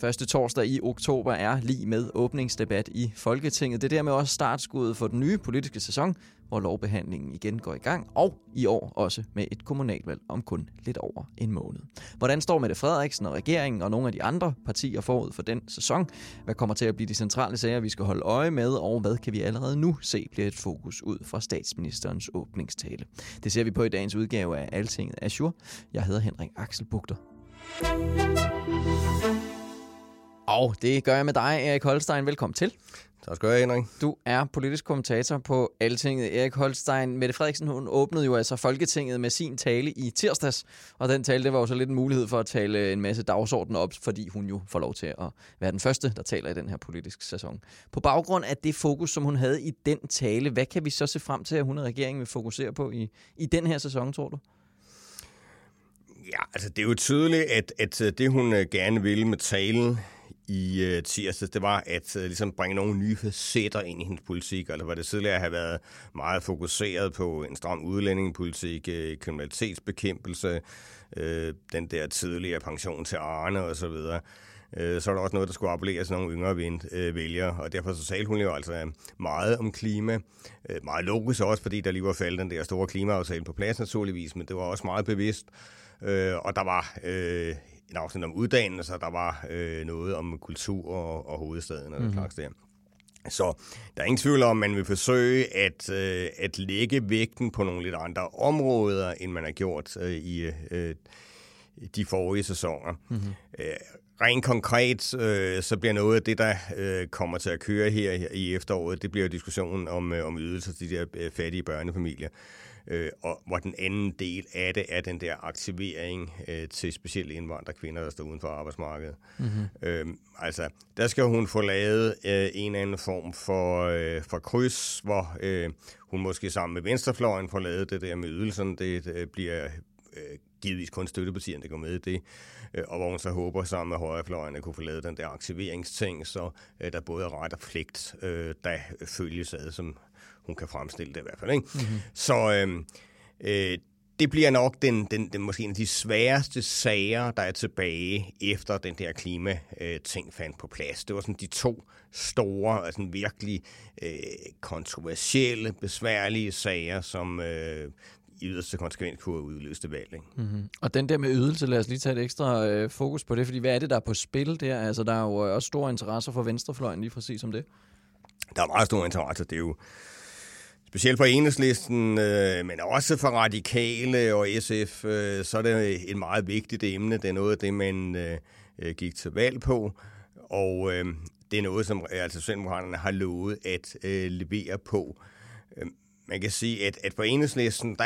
Første torsdag i oktober er lige med åbningsdebat i Folketinget. Det er dermed også startskuddet for den nye politiske sæson, hvor lovbehandlingen igen går i gang, og i år også med et kommunalvalg om kun lidt over en måned. Hvordan står Mette Frederiksen og regeringen og nogle af de andre partier forud for den sæson? Hvad kommer til at blive de centrale sager, vi skal holde øje med, og hvad kan vi allerede nu se bliver et fokus ud fra statsministerens åbningstale? Det ser vi på i dagens udgave af Altinget Azure. Jeg hedder Henrik Axel Bugter. Og det gør jeg med dig, Erik Holstein. Velkommen til. Tak skal du have, Henrik. Du er politisk kommentator på Altinget. Erik Holstein, Mette Frederiksen, hun åbnede jo altså Folketinget med sin tale i tirsdags, og den tale, det var jo så lidt en mulighed for at tale en masse dagsorden op, fordi hun jo får lov til at være den første, der taler i den her politiske sæson. På baggrund af det fokus, som hun havde i den tale, hvad kan vi så se frem til, at hun og regeringen vil fokusere på i, i den her sæson, tror du? Ja, altså det er jo tydeligt, at, at det hun øh, gerne vil med talen, i øh, tirsdag, det var at øh, ligesom bringe nogle nye facetter ind i hendes politik. Altså var det tidligere have været meget fokuseret på en stram udlændingepolitik, øh, kriminalitetsbekæmpelse, øh, den der tidligere pension til Arne og så videre. Øh, så var der også noget, der skulle appellere til nogle yngre øh, vælgere, og derfor så talte hun jo altså meget om klima. Øh, meget logisk også, fordi der lige var faldet den der store klimaaftale på plads naturligvis, men det var også meget bevidst. Øh, og der var øh, afsnit om uddannelse, der var øh, noget om kultur og, og hovedstaden og mm-hmm. slags der. Så der er ingen tvivl om, at man vil forsøge at, øh, at lægge vægten på nogle lidt andre områder, end man har gjort øh, i øh, de forrige sæsoner. Mm-hmm. Øh, rent konkret, øh, så bliver noget af det, der øh, kommer til at køre her i efteråret, det bliver diskussionen om, øh, om ydelser til de der øh, fattige børnefamilier øh, og hvor den anden del af det er den der aktivering øh, til specielle indvandrerkvinder, der står uden for arbejdsmarkedet. Mm-hmm. Øh, altså, der skal hun få lavet øh, en eller anden form for, øh, for kryds, hvor øh, hun måske sammen med Venstrefløjen får lavet det der med ydelsen. Det øh, bliver øh, givetvis kun støttepartierne, der går med i det, øh, og hvor hun så håber sammen med højrefløjen at kunne få lavet den der aktiveringsting, så øh, der både er ret og pligt, øh, der følges ad, som hun kan fremstille det i hvert fald. Ikke? Mm-hmm. Så øh, øh, det bliver nok den, den, den, måske en af de sværeste sager, der er tilbage efter den der klima-ting fandt på plads. Det var sådan de to store, altså virkelig øh, kontroversielle, besværlige sager, som øh, i yderste konsekvens kunne udløse valg. Ikke? Mm-hmm. Og den der med ydelse, lad os lige tage et ekstra øh, fokus på det, fordi hvad er det, der er på spil der? Altså, der er jo også store interesser for venstrefløjen lige præcis som det. Der er meget store interesser. Det er jo specielt for enhedslisten, øh, men også for radikale og SF, øh, så er det et meget vigtigt emne. Det er noget af det, man øh, øh, gik til valg på, og øh, det er noget, som altså Socialdemokraterne har lovet at øh, levere på. Øh, man kan sige, at, at på enhedslisten, der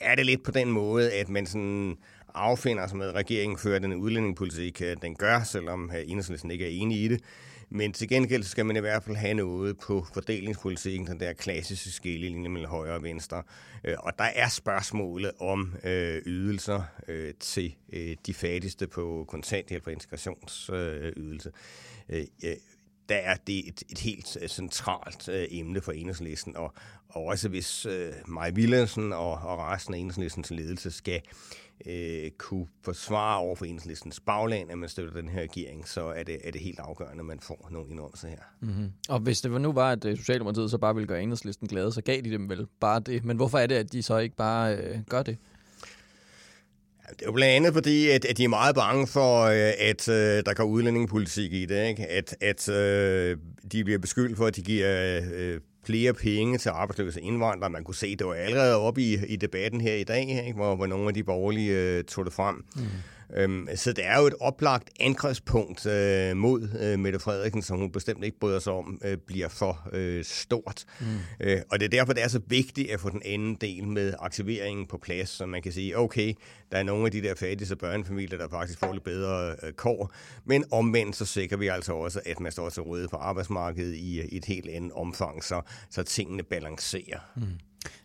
er det lidt på den måde, at man sådan affinder sig med, at regeringen fører den udlændingepolitik, øh, den gør, selvom øh, enhedslisten ikke er enig i det. Men til gengæld skal man i hvert fald have noget på fordelingspolitikken, den der klassiske skillelinje mellem højre og venstre. Øh, og der er spørgsmålet om øh, ydelser øh, til øh, de fattigste på kontanthjælp og integrationsydelse. Øh, der er det et, et helt øh, centralt øh, emne for enhedslisten, og, og også hvis øh, Maja Villensen og, og resten af enhedslistens ledelse skal øh, kunne forsvare over for enhedslistens bagland, at man støtter den her regering, så er det, er det helt afgørende, at man får nogle indrømmelser her. Mm-hmm. Og hvis det nu var, at øh, Socialdemokratiet så bare ville gøre enhedslisten glade, så gav de dem vel bare det. Men hvorfor er det, at de så ikke bare øh, gør det? Det er jo blandt andet fordi, at, at de er meget bange for, øh, at, at der går udlændingepolitik i det. Ikke? At, at øh, de bliver beskyldt for, at de giver øh, flere penge til arbejdsløse indvandrere. Man kunne se, det var allerede oppe i, i debatten her i dag, ikke? Hvor, hvor nogle af de borgerlige øh, tog det frem. Mm. Øhm, så det er jo et oplagt angrebspunkt øh, mod øh, Mette Frederiksen, som hun bestemt ikke bryder sig om, øh, bliver for øh, stort. Mm. Øh, og det er derfor, det er så vigtigt at få den anden del med aktiveringen på plads, så man kan sige, okay, der er nogle af de der fattige børnefamilier, der faktisk får lidt bedre øh, kår, men omvendt så sikrer vi altså også, at man står til rådighed for arbejdsmarkedet i, i et helt andet omfang, så, så tingene balancerer. Mm.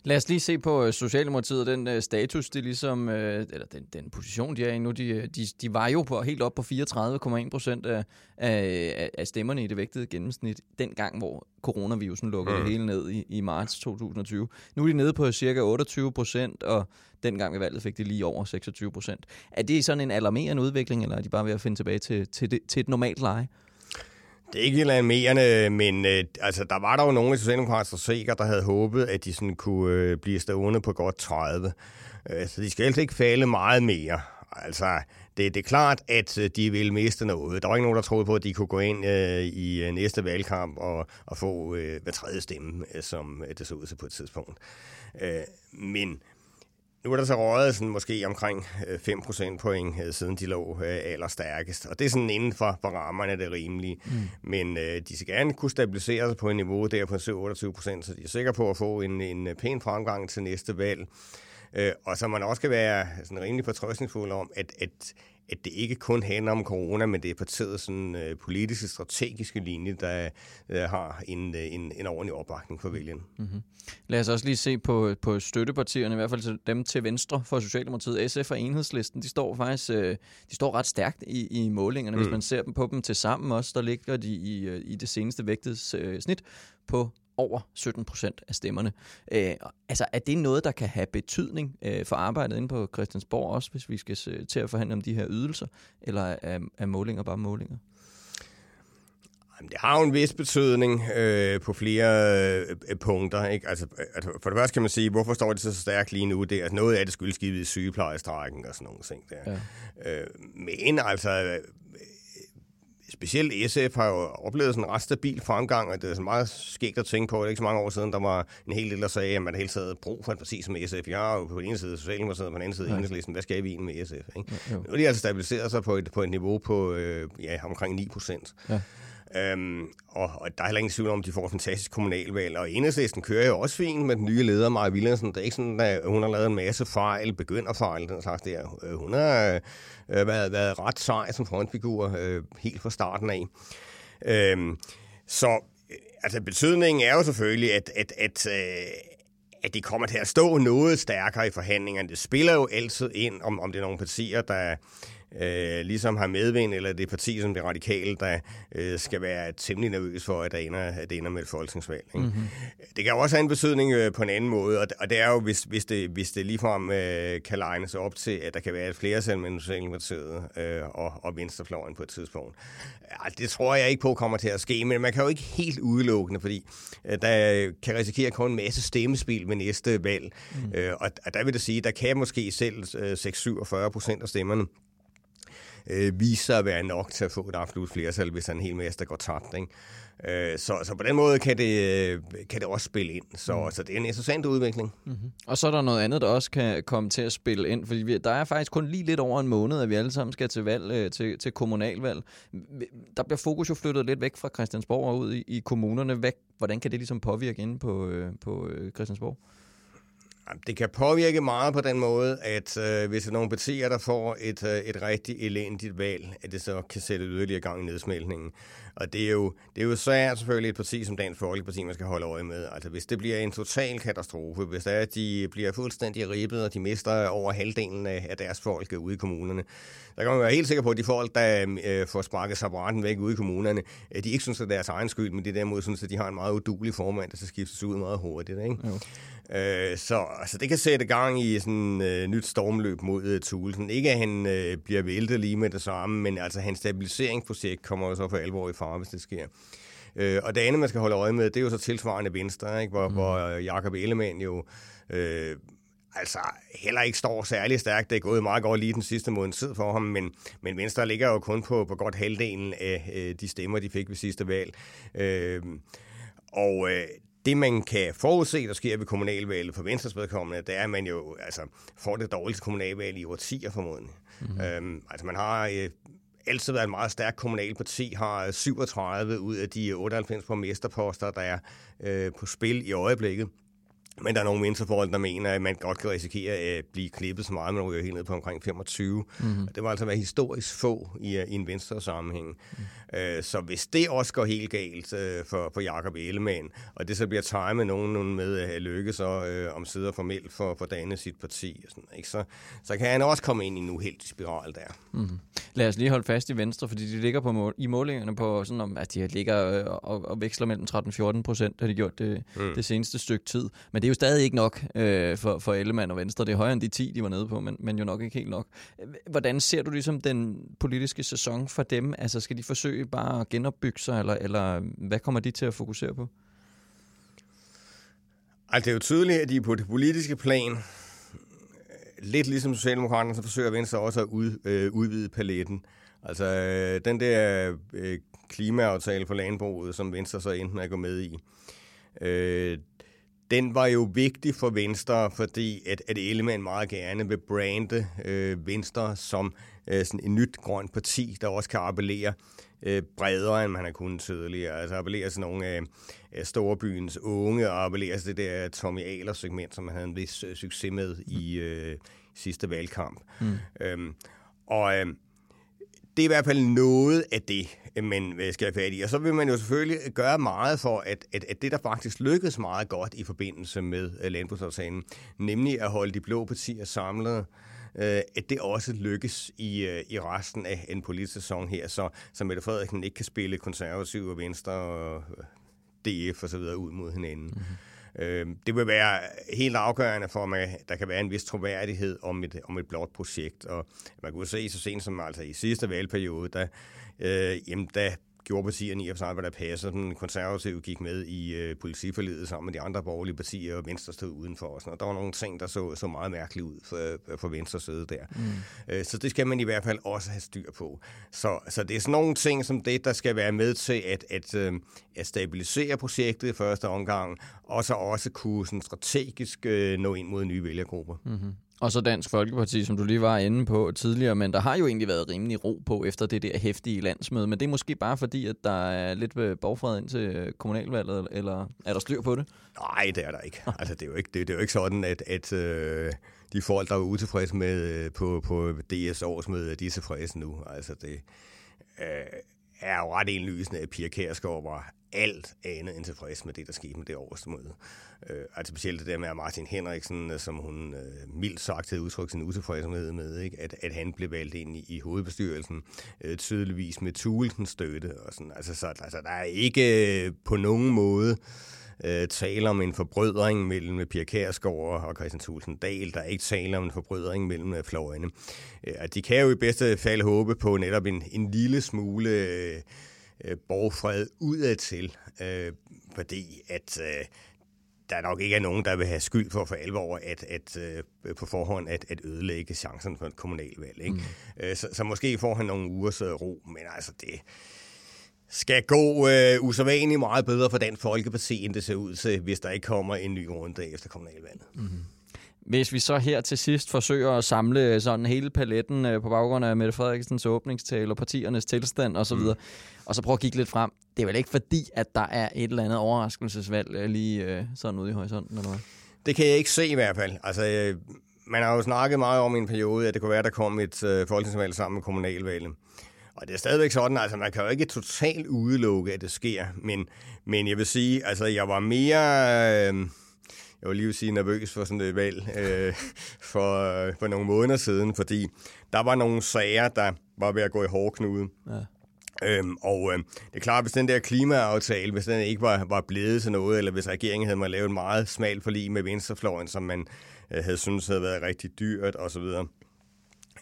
Lad os lige se på øh, Socialdemokratiet, den uh, status, de ligesom, uh, eller den, den position, de er i nu. De, de, de var jo på, helt op på 34,1 procent af, af, af stemmerne i det vægtede gennemsnit, den gang, hvor coronavirusen lukkede mm. det hele ned i, i marts 2020. Nu er de nede på cirka 28 procent, og dengang ved valget fik de lige over 26 procent. Er det sådan en alarmerende udvikling, eller er de bare ved at finde tilbage til, til, det, til et normalt leje? Det er ikke helt alarmerende, men øh, altså, der var der jo nogle af socialdemokratiske strateger, der havde håbet, at de sådan kunne øh, blive stående på godt 30. Øh, så de skal helst ikke falde meget mere. Altså, det, det er klart, at øh, de vil miste noget. Der var ikke nogen, der troede på, at de kunne gå ind øh, i øh, næste valgkamp og, og få øh, hver tredje stemme, øh, som det så ud til på et tidspunkt. Øh, men nu er der så røget sådan måske omkring 5 øh, procentpoint, øh, siden de lå øh, allerstærkest. Og det er sådan inden for, for rammerne det rimelige. Mm. Men øh, de skal gerne kunne stabilisere sig på et niveau der på 28 procent, så de er sikre på at få en, en pæn fremgang til næste valg. Øh, og så man også skal være sådan rimelig fortrøstningsfuld om, at, at at det ikke kun handler om corona, men det er partiets sådan, øh, politiske, strategiske linje, der øh, har en, øh, en, en ordentlig opbakning for vælgerne. Mm-hmm. Lad os også lige se på, på støttepartierne, i hvert fald dem til venstre for Socialdemokratiet. SF og Enhedslisten, de står faktisk de står ret stærkt i, i målingerne. Mm. Hvis man ser dem på dem til sammen også, der ligger de i, i det seneste vægtede øh, snit på over 17 procent af stemmerne. Øh, altså, er det noget, der kan have betydning øh, for arbejdet inde på Christiansborg også, hvis vi skal se, til at forhandle om de her ydelser, eller er, er målinger bare målinger? Det har jo en vis betydning øh, på flere øh, punkter. Ikke? Altså, altså, for det første kan man sige, hvorfor står det så stærkt lige nu? Det, altså, noget af det skyldes givet i sygeplejestrækken og sådan nogle ting. Der. Ja. Øh, men altså, specielt SF har jo oplevet sådan en ret stabil fremgang, og det er sådan meget skægt at tænke på. Det er ikke så mange år siden, der var en hel del, der sagde, at man hele taget brug for et parti som SF. Jeg er jo på den ene side Socialdemokratiet, og på den anden side ja. Enhedslisten. Hvad skal vi egentlig med SF? Ikke? Ja, nu er de altså stabiliseret sig på et, på et niveau på øh, ja, omkring 9 procent. Ja. Øhm, og, og der er heller ingen tvivl om, at de får et fantastisk kommunalvalg. Og enhedslisten kører jo også fint med den nye leder, Maja Williamson. Det er ikke sådan, at hun har lavet en masse fejl, fejl, den slags der. Øh, hun har øh, været, været ret sej som frontfigur øh, helt fra starten af. Øhm, øh, så altså, betydningen er jo selvfølgelig, at, at, at øh, at de kommer til at stå noget stærkere i forhandlingerne. Det spiller jo altid ind, om, om det er nogle partier, der, øh, ligesom har medvind, eller det parti som det radikale, der øh, skal være temmelig nervøs for, at, der ender, at det ender med et folketingsvalg. Ikke? Mm-hmm. Det kan også have en betydning øh, på en anden måde, og, og det er jo, hvis, hvis, det, hvis det ligefrem øh, kan legne sig op til, at der kan være et flertal mellem Socialdemokratiet øh, og, og Venstrefløjen på et tidspunkt. Ja, det tror jeg ikke på kommer til at ske, men man kan jo ikke helt udelukkende, fordi øh, der kan risikere at komme en masse stemmespil ved næste valg, mm. øh, og, og der vil det sige, der kan måske selv øh, 6-47 procent af stemmerne øh, vise sig at være nok til at få et absolut flertal, hvis en hel masse, der går tabt. Ikke? Øh, så, så på den måde kan det, kan det også spille ind. Så, mm. så det er en interessant udvikling. Mm-hmm. Og så er der noget andet, der også kan komme til at spille ind, fordi vi, der er faktisk kun lige lidt over en måned, at vi alle sammen skal til valg, øh, til, til kommunalvalg. Der bliver fokus jo flyttet lidt væk fra Christiansborg og ud i, i kommunerne. Hvad, hvordan kan det ligesom påvirke ind på, øh, på Christiansborg? Det kan påvirke meget på den måde, at øh, hvis der er nogle partier, der får et, øh, et rigtig elendigt valg, at det så kan sætte yderligere gang i nedsmeltningen. Og det er jo, det er jo svært selvfølgelig et parti som Dansk Folkeparti, man skal holde øje med. Altså hvis det bliver en total katastrofe, hvis det er, at de bliver fuldstændig ribbet, og de mister over halvdelen af, af deres folk ude i kommunerne, der kan man være helt sikker på, at de folk, der øh, får sparket sabaraten væk ude i kommunerne, øh, de ikke synes, at det er deres egen skyld, men de derimod synes, at de har en meget udulig formand, der skal skiftes ud meget hurtigt. Ikke? Jo. Øh, så altså, det kan sætte gang i sådan øh, nyt stormløb mod øh, Thulesen. Ikke at han øh, bliver væltet lige med det samme, men altså hans stabiliseringsprojekt kommer jo så for alvor i fare, hvis det sker. Øh, og det andet, man skal holde øje med, det er jo så tilsvarende Venstre, ikke? Hvor, mm. hvor Jacob Ellemann jo øh, altså heller ikke står særlig stærkt. Det er gået meget godt lige den sidste måned tid for ham, men, men Venstre ligger jo kun på, på godt halvdelen af øh, de stemmer, de fik ved sidste valg. Øh, og øh, det, man kan forudse, der sker ved kommunalvalget for Venstres vedkommende, det er, at man jo altså, får det dårligste kommunalvalg i årtier formodentlig. Mm-hmm. Øhm, altså man har øh, altid været et meget stærkt kommunalt parti, har 37 ud af de 98 borgmesterposter, der er øh, på spil i øjeblikket. Men der er nogle venstreforhold, der mener, at man godt kan risikere at blive klippet så meget, man ryger helt ned på omkring 25. Mm-hmm. Det var altså være historisk få i, i en venstre sammenhæng. Mm. Øh, så hvis det også går helt galt øh, for, for Jacob Ellemann, og det så bliver timet nogen med at lykke så øh, om sider formelt for, for danne sit parti, og sådan, ikke? Så, så kan han også komme ind i en uheldig spiral der. Mm-hmm. Lad os lige holde fast i Venstre, fordi de ligger på mål, i målingerne på sådan om, at de ligger øh, og, og veksler mellem 13-14 procent, har de gjort det, mm. det seneste stykke tid. Men det er jo stadig ikke nok øh, for, for Ellemann og Venstre. Det er højere end de 10, de var nede på, men, men jo nok ikke helt nok. Hvordan ser du ligesom den politiske sæson for dem? Altså skal de forsøge bare at genopbygge sig, eller, eller hvad kommer de til at fokusere på? Altså det er jo tydeligt, at de på det politiske plan øh, lidt ligesom Socialdemokraterne, så forsøger Venstre også at ud, øh, udvide paletten. Altså øh, den der øh, klimaaftale for landbruget, som Venstre så enten er gået med i, øh, den var jo vigtig for Venstre, fordi at, at Ellemann meget gerne vil brande øh, Venstre som øh, sådan et nyt grønt parti, der også kan appellere øh, bredere, end man har kunnet tidligere. Altså appellere til nogle af øh, storebyens unge, og appellere til det der Tommy Ahlers-segment, som man havde en vis øh, succes med i øh, sidste valgkamp. Mm. Øhm, og øh, det er i hvert fald noget af det, man øh, skal have fat i. Og så vil man jo selvfølgelig gøre meget for, at, at, at det, der faktisk lykkedes meget godt i forbindelse med øh, landbrugsaftalen, nemlig at holde de blå partier samlet, øh, at det også lykkes i, i resten af en politisk sæson her, så, så Mette Frederiksen ikke kan spille konservativ og venstre og DF og så videre ud mod hinanden. Mm-hmm. Øh, det vil være helt afgørende for, at der kan være en vis troværdighed om et, om et blåt projekt. Og man kunne se så sent som altså i sidste valgperiode, der, øh, jamen, der gjorde partierne i og for sig, hvad der passer. Den konservative gik med i øh, politiforledet sammen med de andre borgerlige partier, og Venstre stod udenfor. Og, sådan, og der var nogle ting, der så, så meget mærkeligt ud for, for Venstre side der. Mm. Øh, så det skal man i hvert fald også have styr på. Så, så det er sådan nogle ting som det, der skal være med til at, at, øh, at stabilisere projektet i første omgang, og så også kunne sådan strategisk øh, nå ind mod nye vælgergrupper. Mm-hmm. Og så Dansk Folkeparti, som du lige var inde på tidligere, men der har jo egentlig været rimelig ro på efter det der hæftige landsmøde, men det er måske bare fordi, at der er lidt øh, borgfred ind til øh, kommunalvalget, eller er der styr på det? Nej, det er der ikke. Altså, det er jo ikke, det, det er jo ikke sådan, at, at øh, de folk, der er utilfredse med øh, på, på DS årsmøde, de er tilfredse nu. Altså, det øh, er jo ret indlysende, at Pia Kærsgaard var alt andet end tilfreds med det, der skete med det årsmøde. Øh, altså specielt det der med Martin Henriksen, øh, som hun øh, mildt sagt havde udtrykt sin utilfredshed med, ikke? At, at han blev valgt ind i, i hovedbestyrelsen, øh, tydeligvis med Tulsens støtte. Og sådan. Altså, så, altså, der er ikke øh, på nogen måde øh, tale om en forbrødring mellem Pia Kærsgaard og Christian Thulsen Dahl. Der er ikke tale om en forbrødring mellem øh, fløjene. Øh, de kan jo i bedste fald håbe på netop en, en lille smule øh, øh borgfred udadtil, øh, fordi at... Øh, der nok ikke er nogen, der vil have skyld for for alvor at, at, øh, på forhånd at, at ødelægge chancen for et kommunalvalg. Ikke? Mm. Øh, så, så måske får han nogle ugers ro, men altså det skal gå øh, usædvanligt meget bedre for den Folkeparti, end det ser ud til, hvis der ikke kommer en ny runde efter kommunalvalget. Mm-hmm. Hvis vi så her til sidst forsøger at samle sådan hele paletten øh, på baggrund af Mette Frederiksens åbningstale og partiernes tilstand osv., mm. og så prøve at kigge lidt frem. Det er vel ikke fordi, at der er et eller andet overraskelsesvalg øh, lige øh, sådan ude i horisonten, eller hvad? Det kan jeg ikke se i hvert fald. Altså, øh, man har jo snakket meget om i en periode, at det kunne være, at der kom et øh, folketingsvalg sammen med kommunalvalget. Og det er stadigvæk sådan, altså man kan jo ikke totalt udelukke, at det sker, men, men jeg vil sige, altså jeg var mere... Øh, jeg var lige vil sige nervøs for sådan et valg øh, for, for nogle måneder siden, fordi der var nogle sager, der var ved at gå i hårdknude. Ja. Øhm, og øh, det er klart, hvis den der klimaaftale, hvis den ikke var, var blevet til noget, eller hvis regeringen havde man lavet en meget smal forlig med venstrefløjen, som man øh, havde syntes havde været rigtig dyrt osv.,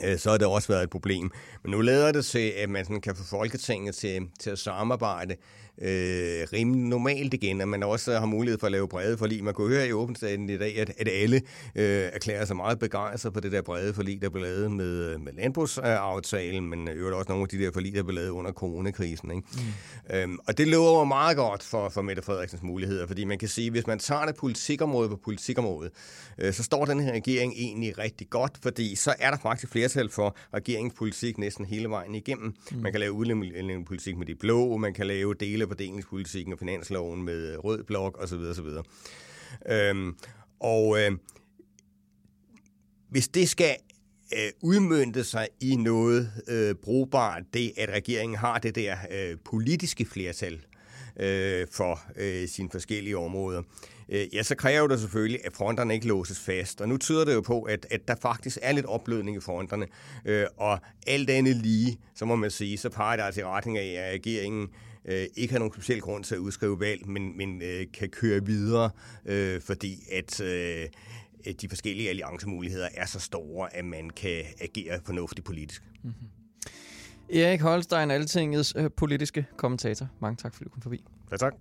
øh, så har det også været et problem. Men nu lader det til, at man sådan kan få Folketinget til, til at samarbejde øh, rimelig normalt igen, at man også har mulighed for at lave brede forlig. Man kunne høre i åbensdagen i dag, at, at alle øh, erklærer sig meget begejstret på det der brede forlig, der blev lavet med, med landbrugsaftalen, men øvrigt også nogle af de der forlig, der blev lavet under coronakrisen. Ikke? Mm. Øhm, og det lover meget godt for, for Mette Frederiksens muligheder, fordi man kan sige, hvis man tager det politikområde på politikområde, øh, så står den her regering egentlig rigtig godt, fordi så er der faktisk flertal for regeringens politik næsten hele vejen igennem. Mm. Man kan lave udlændingepolitik med de blå, man kan lave dele fordelingspolitikken og finansloven med øh, rød blok osv. osv. Øhm, og øh, hvis det skal øh, udmyndte sig i noget øh, brugbart, det at regeringen har det der øh, politiske flertal øh, for øh, sine forskellige områder, øh, ja, så kræver det selvfølgelig, at fronterne ikke låses fast. Og nu tyder det jo på, at, at der faktisk er lidt opblødning i fronterne. Øh, og alt andet lige, så må man sige, så peger det altså i retning af, at regeringen øh, ikke har nogen speciel grund til at udskrive valg, men, men øh, kan køre videre, øh, fordi at... Øh, de forskellige alliancemuligheder er så store, at man kan agere fornuftigt politisk. Mm-hmm. Erik Holstein, Altingets øh, politiske kommentator. Mange tak, fordi du kom forbi. Ja, tak.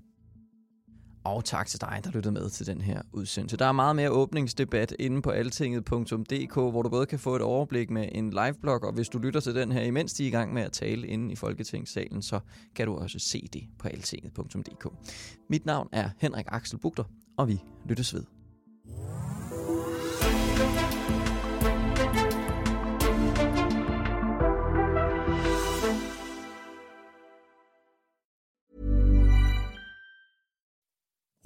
Og tak til dig, der lyttede med til den her udsendelse. Der er meget mere åbningsdebat inde på altinget.dk, hvor du både kan få et overblik med en liveblog, og hvis du lytter til den her, imens de er i gang med at tale inde i Folketingssalen, så kan du også se det på altinget.dk. Mit navn er Henrik Axel Bugter, og vi lyttes ved.